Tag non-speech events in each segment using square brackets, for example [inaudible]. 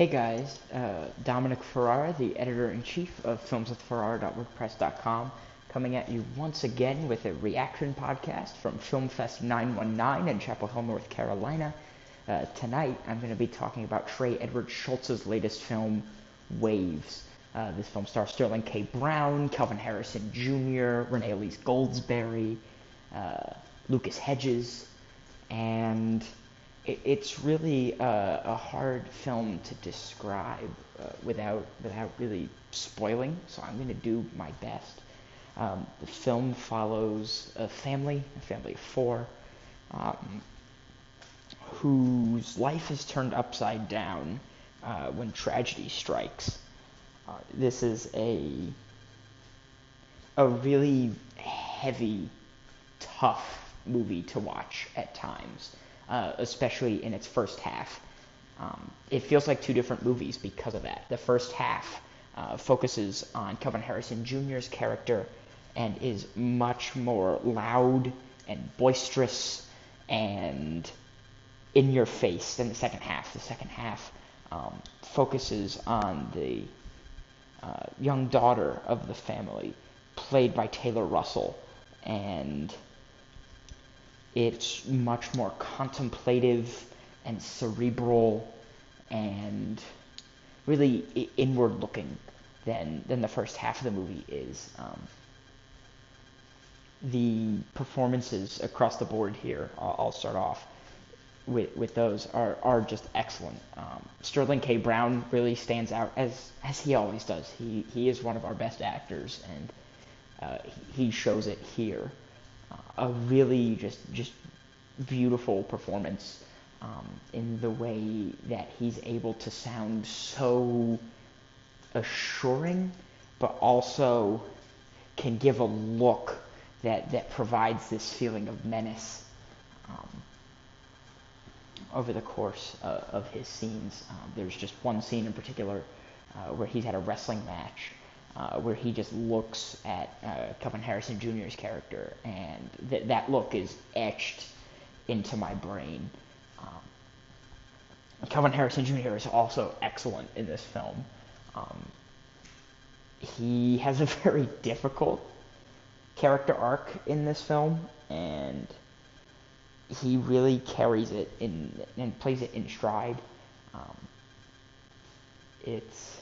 Hey guys, uh, Dominic Ferrara, the editor-in-chief of filmswithferrara.wordpress.com, coming at you once again with a reaction podcast from FilmFest 919 in Chapel Hill, North Carolina. Uh, tonight, I'm going to be talking about Trey Edward Shults's latest film, Waves. Uh, this film stars Sterling K. Brown, Kelvin Harrison Jr., Renee Elise Goldsberry, uh, Lucas Hedges, and it, it's really a, a, hard film to describe uh, without without really spoiling. So I'm going to do my best. Um, the film follows a family, a family of four, um, whose life is turned upside down uh, when tragedy strikes. Uh, this is a a really heavy, tough movie to watch at times, uh, especially in its first half. Um, it feels like two different movies because of that. The first half uh, focuses on Kelvin Harrison Jr.'s character and is much more loud and boisterous and in your face than the second half. The second half um, focuses on the uh, young daughter of the family, played by Taylor Russell, and it's much more contemplative and cerebral and really inward looking than than the first half of the movie is. Um, the performances across the board here, I'll, I'll start off with, with those are, are just excellent. Um, Sterling K. Brown really stands out as as he always does. He he is one of our best actors, and uh, he shows it here. A really just just beautiful performance um, in the way that he's able to sound so assuring, but also can give a look that that provides this feeling of menace. Um, over the course uh, of his scenes. Um, there's just one scene in particular uh, where he's had a wrestling match uh, where he just looks at uh, Kelvin Harrison Jr.'s character, and th- that look is etched into my brain. Um, Kelvin Harrison Jr. is also excellent in this film. Um, he has a [laughs] very difficult character arc in this film, and he really carries it in and plays it in stride. Um, it's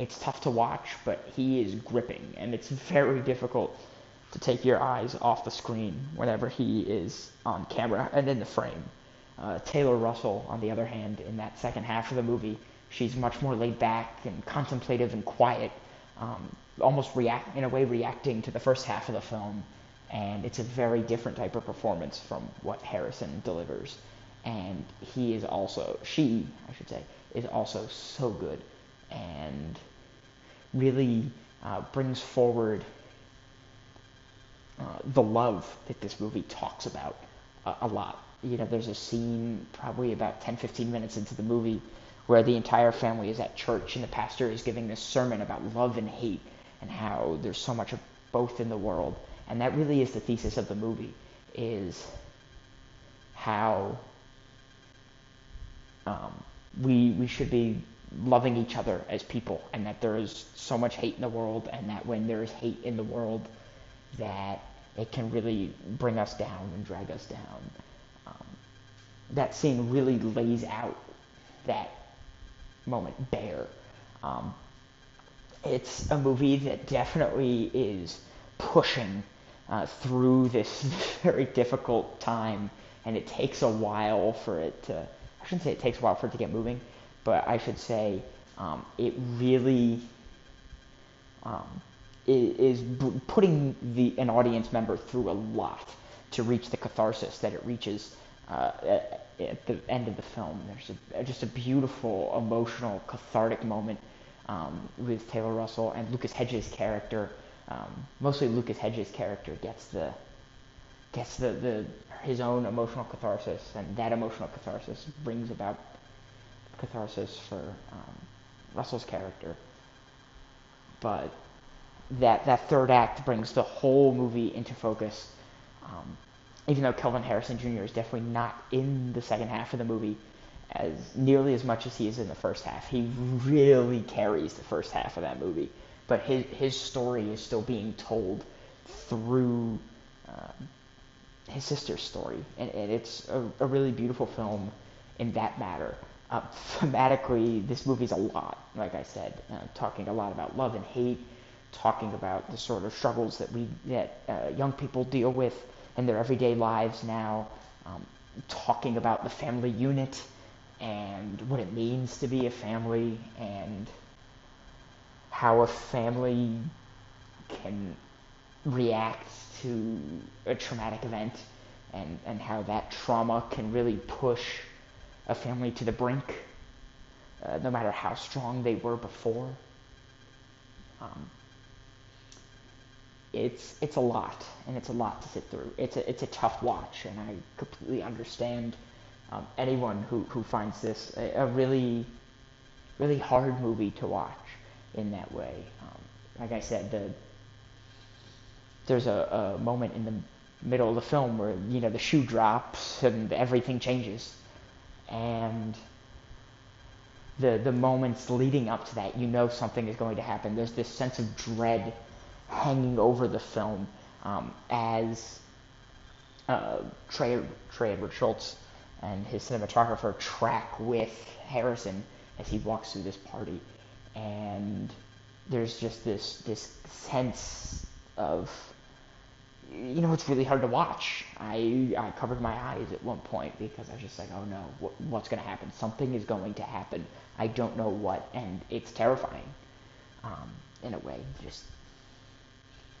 it's tough to watch, but he is gripping, and it's very difficult to take your eyes off the screen whenever he is on camera and in the frame. Uh, Taylor Russell, on the other hand, in that second half of the movie, she's much more laid back and contemplative and quiet, um, almost react in a way reacting to the first half of the film and it's a very different type of performance from what Harrison delivers. And he is also, she, I should say, is also so good and really uh, brings forward uh, the love that this movie talks about uh, a lot. You know, there's a scene probably about 10, 15 minutes into the movie where the entire family is at church and the pastor is giving this sermon about love and hate and how there's so much of both in the world and that really is the thesis of the movie, is how um, we we should be loving each other as people, and that there is so much hate in the world, and that when there is hate in the world, that it can really bring us down and drag us down. Um, that scene really lays out that moment bare. Um, it's a movie that definitely is pushing uh, through this [laughs] very difficult time, and it takes a while for it to. I shouldn't say it takes a while for it to get moving, but I should say um, it really um, is putting the an audience member through a lot to reach the catharsis that it reaches uh, at, at, the end of the film. There's a, just a beautiful, emotional, cathartic moment um, with Taylor Russell and Lucas Hedges' character um, mostly Lucas Hedges' character gets the gets the, the his own emotional catharsis, and that emotional catharsis brings about catharsis for um, Russell's character. But that that third act brings the whole movie into focus. Um, even though Kelvin Harrison Jr. is definitely not in the second half of the movie, as nearly as much as he is in the first half. He really carries the first half of that movie, but his his story is still being told through uh, his sister's story, and, and it's a, a, really beautiful film in that matter. Uh, thematically, this movie's a lot, like I said, uh, talking a lot about love and hate, talking about the sort of struggles that we that uh, young people deal with in their everyday lives now, um, talking about the family unit and what it means to be a family and how a family can react to a traumatic event and, and how that trauma can really push a family to the brink, uh, no matter how strong they were before. Um, it's it's a lot, and it's a lot to sit through. It's a it's a tough watch, and I completely understand um, anyone who, who finds this a, a, really really hard movie to watch in that way. Um, like I said, the there's a, a moment in the middle of the film where you know the shoe drops and everything changes, and the the moments leading up to that, you know something is going to happen. There's this sense of dread hanging over the film um, as uh, Trey, Trey Edward Shults and his cinematographer track with Harrison as he walks through this party, and there's just this this sense of you know, it's really hard to watch. I I covered my eyes at one point because I was just like, oh no, what, what's going to happen? Something is going to happen. I don't know what, and it's terrifying. Um, in a way, just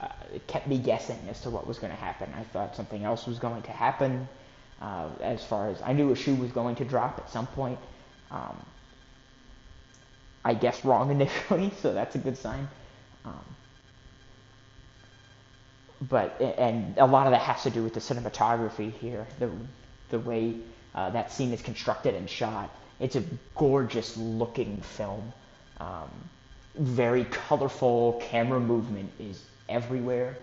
uh, it kept me guessing as to what was going to happen. I thought something else was going to happen. Uh, as far as I knew, a shoe was going to drop at some point. Um, I guessed wrong [laughs] initially, so that's a good sign. Um, but and a lot of that has to do with the cinematography here, the the way uh, that scene is constructed and shot. It's a gorgeous looking film. Um, very colorful. Camera movement is everywhere.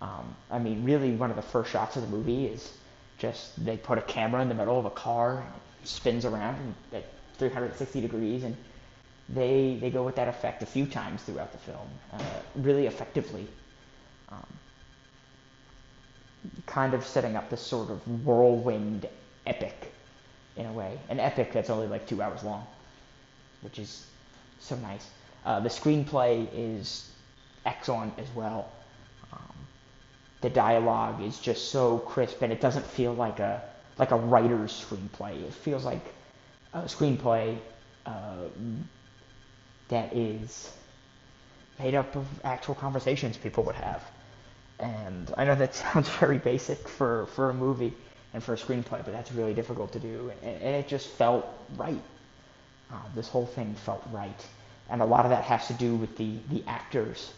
Um, I mean, really, one of the first shots of the movie is just they put a camera in the middle of a car, spins around at 360 degrees, and they they go with that effect a few times throughout the film, uh, really effectively. Um, kind of setting up this sort of whirlwind epic in a way. An epic that's only like two hours long, which is so nice. Uh, the screenplay is excellent as well. Um, the dialogue is just so crisp, and it doesn't feel like a like a writer's screenplay. It feels like a screenplay uh, that is made up of actual conversations people would have. And I know that [laughs] sounds very basic for, for a movie and for a screenplay, but that's really difficult to do. And, and it just felt right. Uh, this whole thing felt right. And a lot of that has to do with the, the actors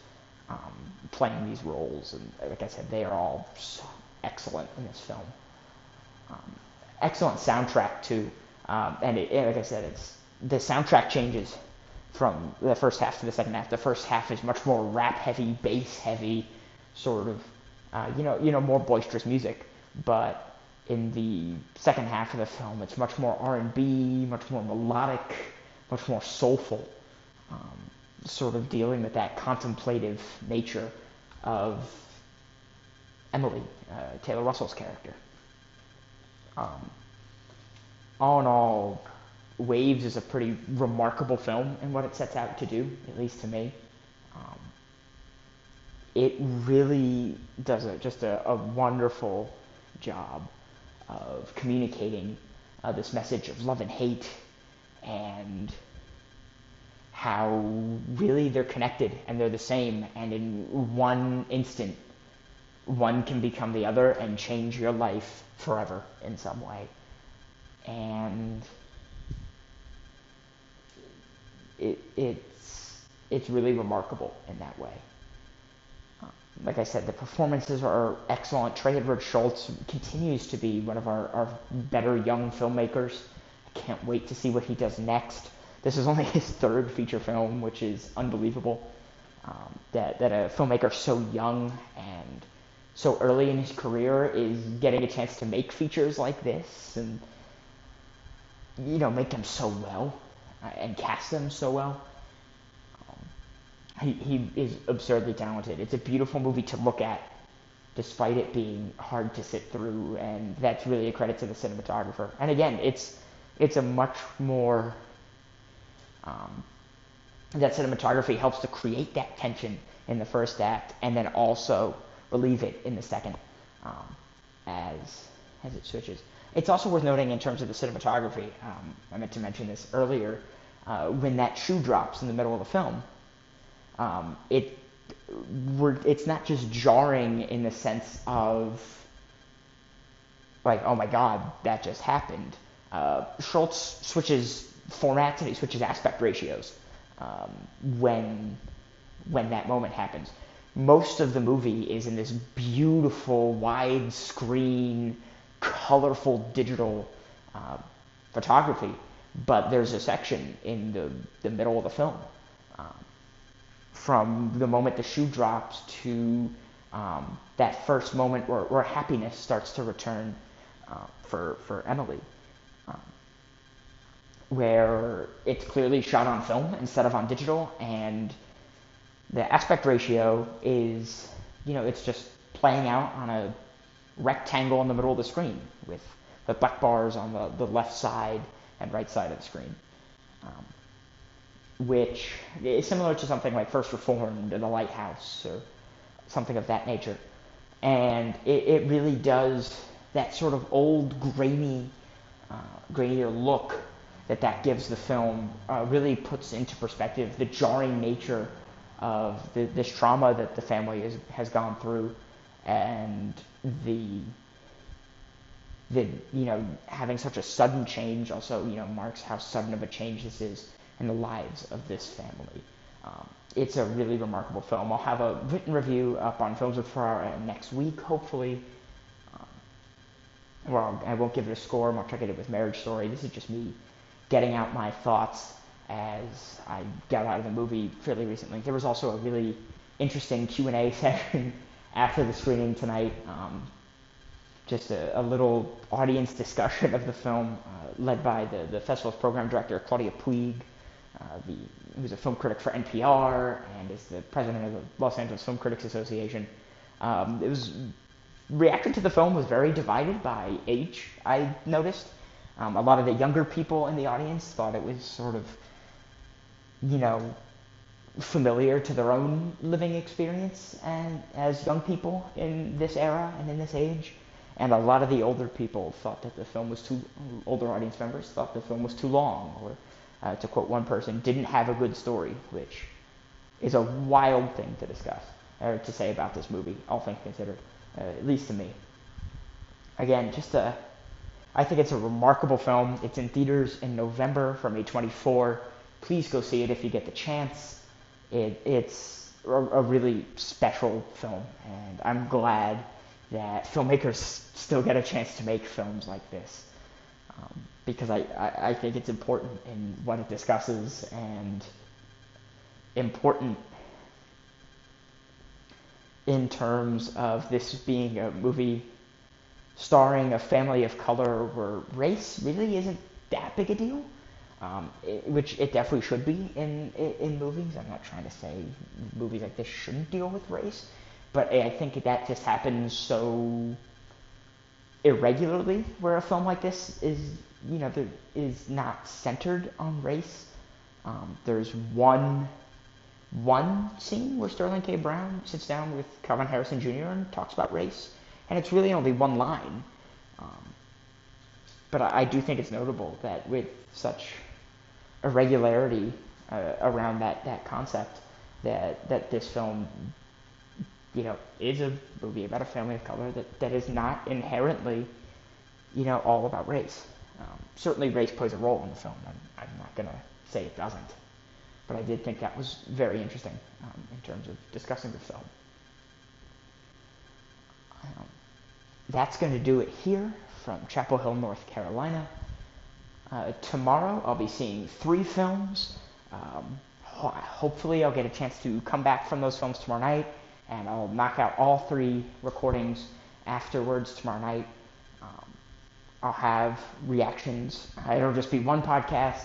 um, playing these roles. And like I said, they are all so excellent in this film. Um, excellent soundtrack, too. Um, and it, like I said, it's the soundtrack changes from the first half to the second half. The first half is much more rap heavy, bass heavy, sort of, uh, you know, you know, more boisterous music. But in the second half of the film, it's much more R&B, much more melodic, much more soulful, um, sort of dealing with that contemplative nature of Emily, uh, Taylor Russell's character. Um, all in all, Waves is a pretty remarkable film in what it sets out to do, at least to me. Um, it really does a, just a, a wonderful job of communicating uh, this message of love and hate and how really they're connected and they're the same. And in one instant one can become the other and change your life forever in some way. And it, it's it's really remarkable in that way like I said, the performances are excellent. Trey Edward Shults continues to be one of our, our better young filmmakers. I can't wait to see what he does next. This is only [laughs] his third feature film, which is unbelievable. Um, that, that a filmmaker so young and so early in his career is getting a chance to make features like this. And you know, make them so well uh, and cast them so well. He, he is absurdly talented. It's a beautiful movie to look at, despite it being hard to sit through, and that's really a credit to the cinematographer. And again, it's it's a much more um, that cinematography helps to create that tension in the first act, and then also relieve it in the second um, as as it switches. It's also worth noting in terms of the cinematography. Um, I meant to mention this earlier. Uh, when that shoe drops in the middle of the film, um, it we're, it's not just jarring in the sense of like, oh my god, that just happened. Uh, Shults switches formats and he switches aspect ratios um, when when that moment happens. Most of the movie is in this beautiful widescreen, colorful digital uh, photography, but there's a section in the, the middle of the film um, from the moment the shoe drops to um, that first moment where, where happiness starts to return uh, for, for Emily where it's clearly shot on film instead of on digital, and the aspect ratio is, you know, it's just playing out on a rectangle in the middle of the screen with the black bars on the, the left side and right side of the screen. Um, which is similar to something like First Reformed or The Lighthouse or something of that nature. And it, it really does that sort of old, grainy, uh, grainier look that that gives the film uh, really puts into perspective the jarring nature of the, this trauma that the family is, has gone through and the the you know having such a sudden change also you know marks how sudden of a change this is in the lives of this family. Um, it's a really remarkable film. I'll have a written review up on Films with Ferrara next week, hopefully. Um, well, I won't give it a score. Much like I did with Marriage Story. This is just me getting out my thoughts as I got out of the movie fairly recently. There was also a really interesting Q&A [laughs] session after the screening tonight. Um, just a, a, little audience discussion of the film uh, led by the, the festival's program director, Claudia Puig, uh, the, who's a film critic for NPR and is the president of the Los Angeles Film Critics Association. Um, it was reaction to the film was very divided by age, I noticed. Um, a lot of the younger people in the audience thought it was sort of, you know, familiar to their own living experience and as young people in this era and in this age. And a lot of the older people thought that the film was too, older audience members thought the film was too long, or uh, to quote one person, didn't have a good story, which is a wild thing to discuss, or to say about this movie, all things considered, uh, at least to me. Again, just a I think it's a remarkable film. It's in theaters in November from A24. Please go see it if you get the chance. It, it's a, a really special film, and I'm glad that filmmakers still get a chance to make films like this. Um, because I, I, I think it's important in what it discusses and important in terms of this being a movie starring a family of color where race really isn't that big a deal, um, it, which it definitely should be in, in, in movies. I'm not trying to say movies like this shouldn't deal with race, but I think that just happens so irregularly where a film like this is, you know, there is not centered on race. Um, there's one one scene where Sterling K. Brown sits down with Kelvin Harrison Jr. and talks about race and it's really only one line. Um, but I, I, do think it's notable that with such irregularity uh, around that, that concept, that that this film, you know, is a movie about a family of color that, that is not inherently, you know, all about race. Um, certainly, race plays a role in the film. I'm, I'm not going to say it doesn't, but I did think that was very interesting um, in terms of discussing the film. Um, that's going to do it here from Chapel Hill, North Carolina. Uh, tomorrow I'll be seeing three films. Um, ho- hopefully I'll get a chance to come back from those films tomorrow night and I'll knock out all three recordings afterwards tomorrow night. I'll have reactions. It'll just be one podcast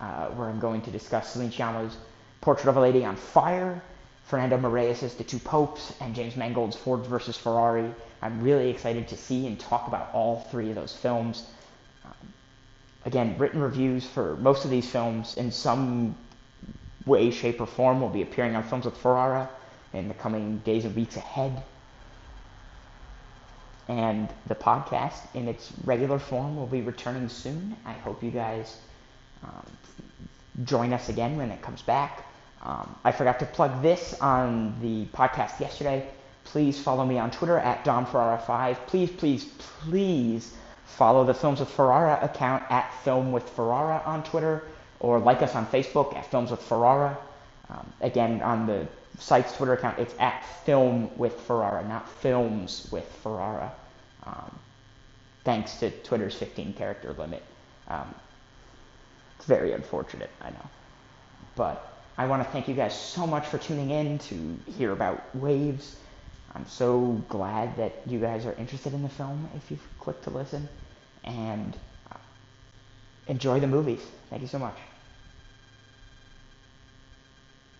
uh, where I'm going to discuss Celine Sciamma's Portrait of a Lady on Fire, Fernando Meirelles' The Two Popes, and James Mangold's Ford versus Ferrari. I'm really excited to see and talk about all three of those films. Um, again, written reviews for most of these films in some way, shape, or form will be appearing on Films with Ferrara in the coming days and weeks ahead. And the podcast in its regular form will be returning soon. I hope you guys um, join us again when it comes back. Um, I forgot to plug this on the podcast yesterday. Please follow me on Twitter at DomFerrara5. Please, please, please follow the Films with Ferrara account at Film with Ferrara on Twitter or like us on Facebook at Films with Ferrara. Um, again, on the site's Twitter account, it's at Film with Ferrara, not Films with Ferrara. Um, thanks to Twitter's 15 character limit. Um, it's very unfortunate, I know. But I want to thank you guys so much for tuning in to hear about Waves. I'm so glad that you guys are interested in the film if you've clicked to listen. And uh, enjoy the movies. Thank you so much.